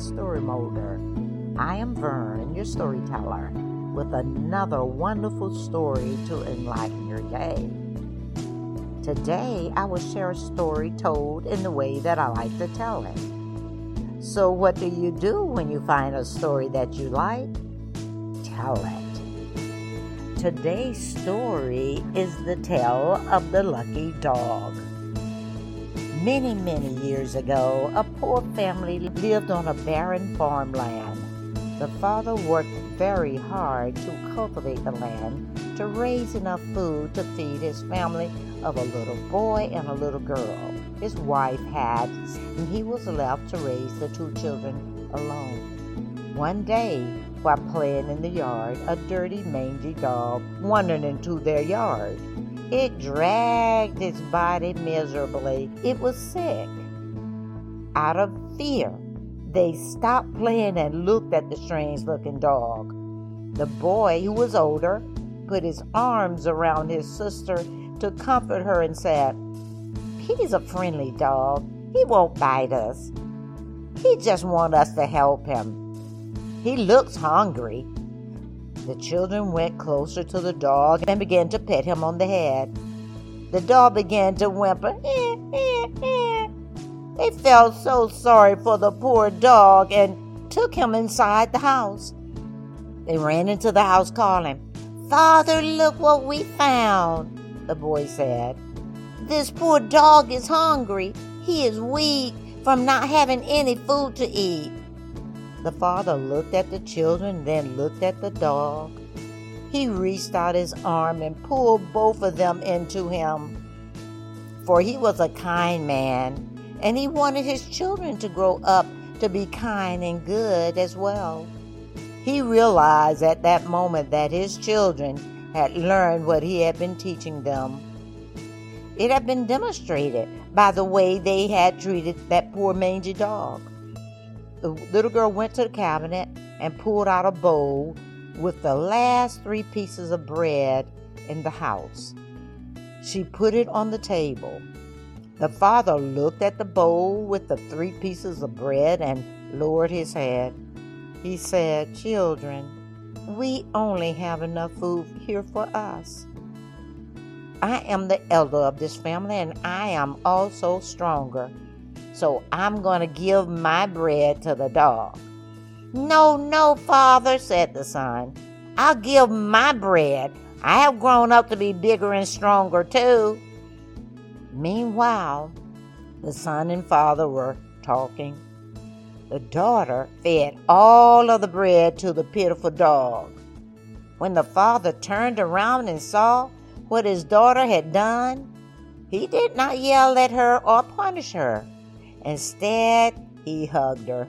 Story Molder. I am Vern, your storyteller, with another wonderful story to enlighten your day. Today, I will share a story told in the way that I like to tell it. So, what do you do when you find a story that you like? Tell it. Today's story is the tale of the lucky dog. Many, many years ago, a poor family lived on a barren farmland. The father worked very hard to cultivate the land to raise enough food to feed his family of a little boy and a little girl. His wife had, and he was left to raise the two children alone. One day, while playing in the yard, a dirty, mangy dog wandered into their yard. It dragged its body miserably. It was sick. Out of fear, they stopped playing and looked at the strange looking dog. The boy, who was older, put his arms around his sister to comfort her and said, He's a friendly dog. He won't bite us. He just wants us to help him. He looks hungry. The children went closer to the dog and began to pet him on the head. The dog began to whimper. Eh, eh, eh. They felt so sorry for the poor dog and took him inside the house. They ran into the house calling, Father, look what we found, the boy said. This poor dog is hungry. He is weak from not having any food to eat. The father looked at the children, then looked at the dog. He reached out his arm and pulled both of them into him. For he was a kind man, and he wanted his children to grow up to be kind and good as well. He realized at that moment that his children had learned what he had been teaching them. It had been demonstrated by the way they had treated that poor mangy dog. The little girl went to the cabinet and pulled out a bowl with the last three pieces of bread in the house. She put it on the table. The father looked at the bowl with the three pieces of bread and lowered his head. He said, Children, we only have enough food here for us. I am the elder of this family and I am also stronger. So I'm going to give my bread to the dog. No, no, father, said the son. I'll give my bread. I have grown up to be bigger and stronger too. Meanwhile, the son and father were talking. The daughter fed all of the bread to the pitiful dog. When the father turned around and saw what his daughter had done, he did not yell at her or punish her. Instead, he hugged her.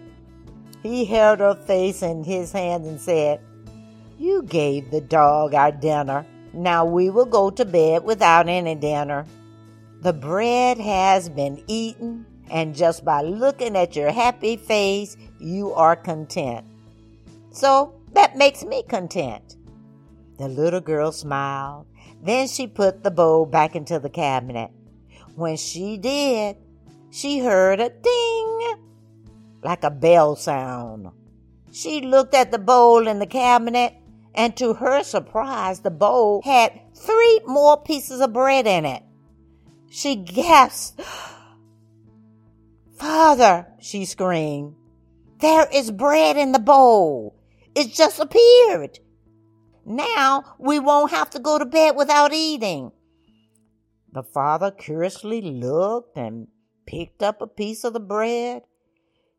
He held her face in his hand and said, You gave the dog our dinner. Now we will go to bed without any dinner. The bread has been eaten, and just by looking at your happy face, you are content. So that makes me content. The little girl smiled. Then she put the bowl back into the cabinet. When she did, she heard a ding like a bell sound. She looked at the bowl in the cabinet, and to her surprise, the bowl had three more pieces of bread in it. She gasped. Father, she screamed, there is bread in the bowl. It just appeared. Now we won't have to go to bed without eating. The father curiously looked and picked up a piece of the bread.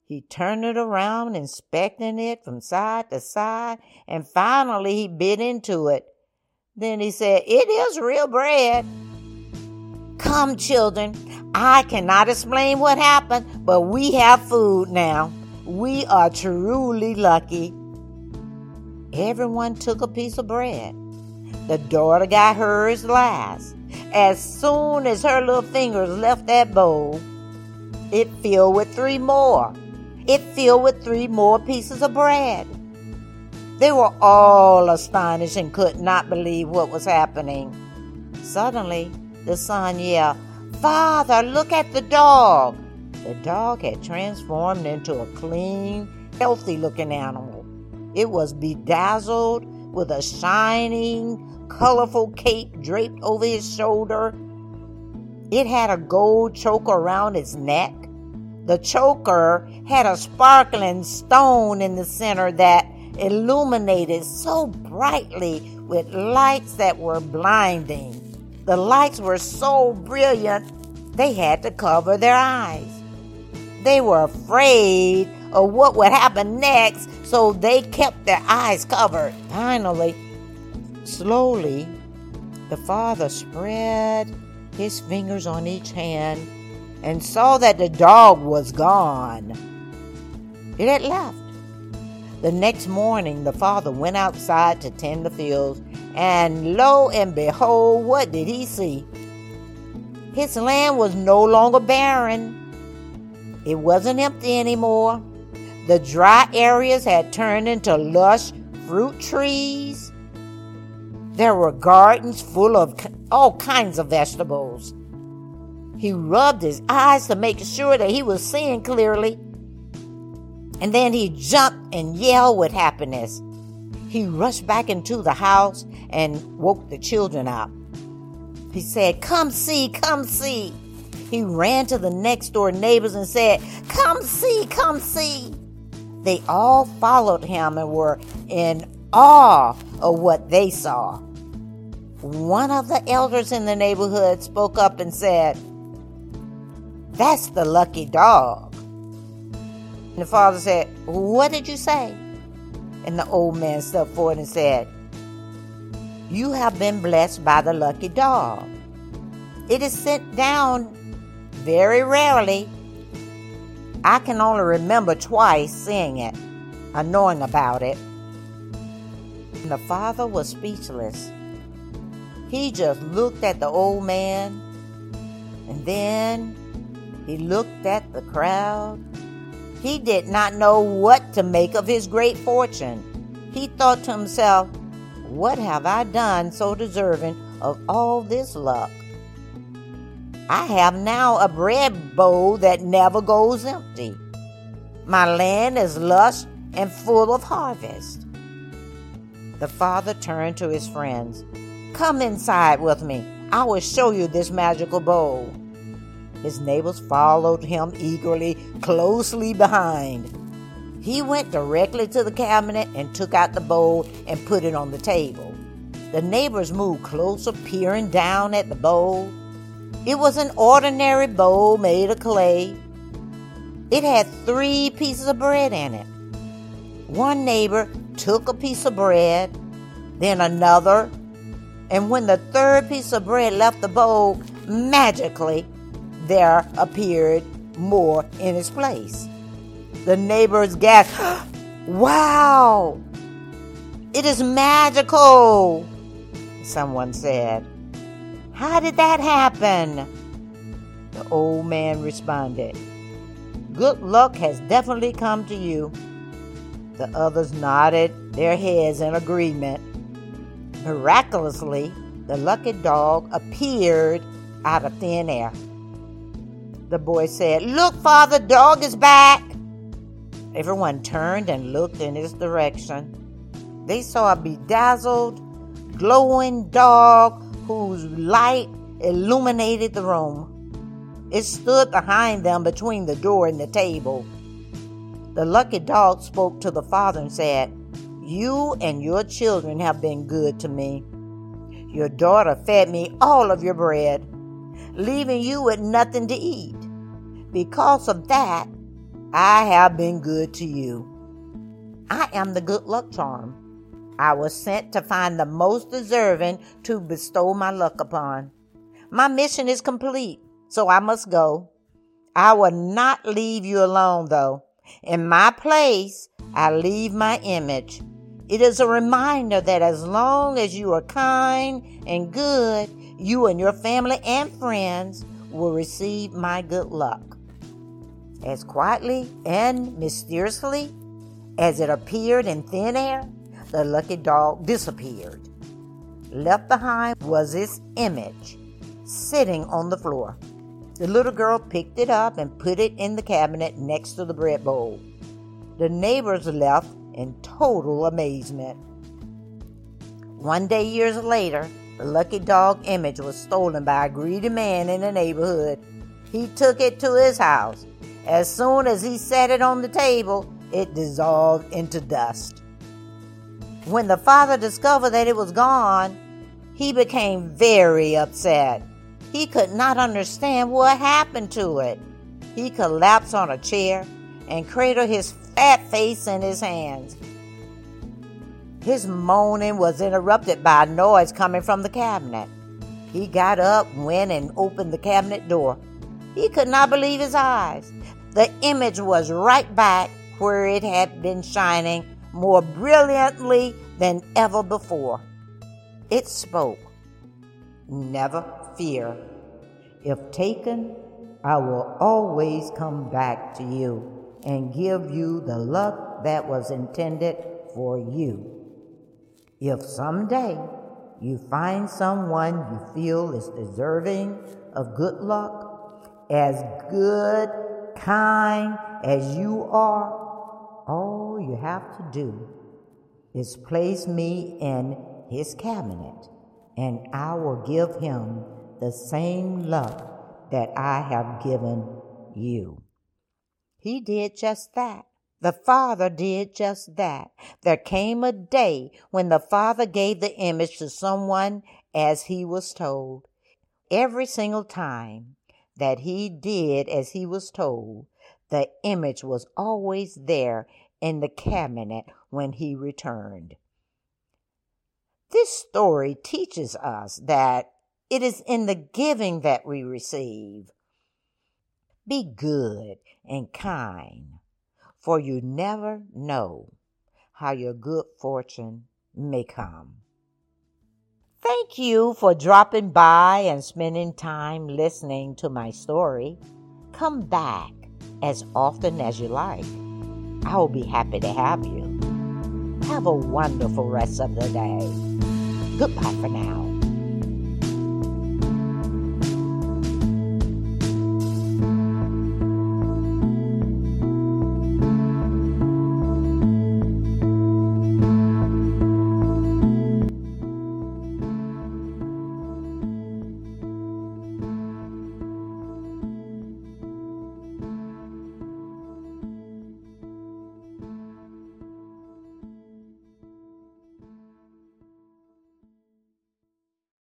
He turned it around, inspecting it from side to side, and finally he bit into it. Then he said, It is real bread. Come, children, I cannot explain what happened, but we have food now. We are truly lucky. Everyone took a piece of bread. The daughter got hers last. As soon as her little fingers left that bowl, it filled with three more. It filled with three more pieces of bread. They were all astonished and could not believe what was happening. Suddenly, the son yelled, Father, look at the dog. The dog had transformed into a clean, healthy looking animal. It was bedazzled with a shining, colorful cape draped over his shoulder. It had a gold choker around its neck. The choker had a sparkling stone in the center that illuminated so brightly with lights that were blinding. The lights were so brilliant they had to cover their eyes. They were afraid of what would happen next, so they kept their eyes covered. Finally, slowly, the father spread his fingers on each hand and saw that the dog was gone. It had left. The next morning, the father went outside to tend the fields, and lo and behold, what did he see? His land was no longer barren. It wasn't empty anymore. The dry areas had turned into lush fruit trees. There were gardens full of all kinds of vegetables. He rubbed his eyes to make sure that he was seeing clearly. And then he jumped and yelled with happiness. He rushed back into the house and woke the children up. He said, Come see, come see. He ran to the next door neighbors and said, Come see, come see. They all followed him and were in awe of what they saw. One of the elders in the neighborhood spoke up and said, That's the lucky dog. And the father said, What did you say? And the old man stepped forward and said, you have been blessed by the lucky dog. It is sent down very rarely. I can only remember twice seeing it or knowing about it. And the father was speechless. He just looked at the old man and then he looked at the crowd. He did not know what to make of his great fortune. He thought to himself, what have I done so deserving of all this luck? I have now a bread bowl that never goes empty. My land is lush and full of harvest. The father turned to his friends. Come inside with me. I will show you this magical bowl. His neighbors followed him eagerly, closely behind. He went directly to the cabinet and took out the bowl and put it on the table. The neighbors moved closer, peering down at the bowl. It was an ordinary bowl made of clay. It had three pieces of bread in it. One neighbor took a piece of bread, then another, and when the third piece of bread left the bowl, magically there appeared more in its place. The neighbors gasped, Wow! It is magical! Someone said. How did that happen? The old man responded, Good luck has definitely come to you. The others nodded their heads in agreement. Miraculously, the lucky dog appeared out of thin air. The boy said, Look, Father, dog is back. Everyone turned and looked in his direction. They saw a bedazzled, glowing dog whose light illuminated the room. It stood behind them between the door and the table. The lucky dog spoke to the father and said, You and your children have been good to me. Your daughter fed me all of your bread, leaving you with nothing to eat. Because of that, I have been good to you. I am the good luck charm. I was sent to find the most deserving to bestow my luck upon. My mission is complete, so I must go. I will not leave you alone, though. In my place, I leave my image. It is a reminder that as long as you are kind and good, you and your family and friends will receive my good luck. As quietly and mysteriously as it appeared in thin air, the lucky dog disappeared. Left behind was its image sitting on the floor. The little girl picked it up and put it in the cabinet next to the bread bowl. The neighbors left in total amazement. One day, years later, the lucky dog image was stolen by a greedy man in the neighborhood. He took it to his house. As soon as he set it on the table, it dissolved into dust. When the father discovered that it was gone, he became very upset. He could not understand what happened to it. He collapsed on a chair and cradled his fat face in his hands. His moaning was interrupted by a noise coming from the cabinet. He got up, went, and opened the cabinet door. He could not believe his eyes. The image was right back where it had been shining more brilliantly than ever before. It spoke, Never fear. If taken, I will always come back to you and give you the luck that was intended for you. If someday you find someone you feel is deserving of good luck, as good, kind as you are, all you have to do is place me in his cabinet, and I will give him the same luck that I have given you. He did just that. The Father did just that. There came a day when the Father gave the image to someone as he was told. Every single time that he did as he was told, the image was always there in the cabinet when he returned. This story teaches us that it is in the giving that we receive. Be good and kind for you never know how your good fortune may come. Thank you for dropping by and spending time listening to my story. Come back as often as you like. I will be happy to have you. Have a wonderful rest of the day. Goodbye for now.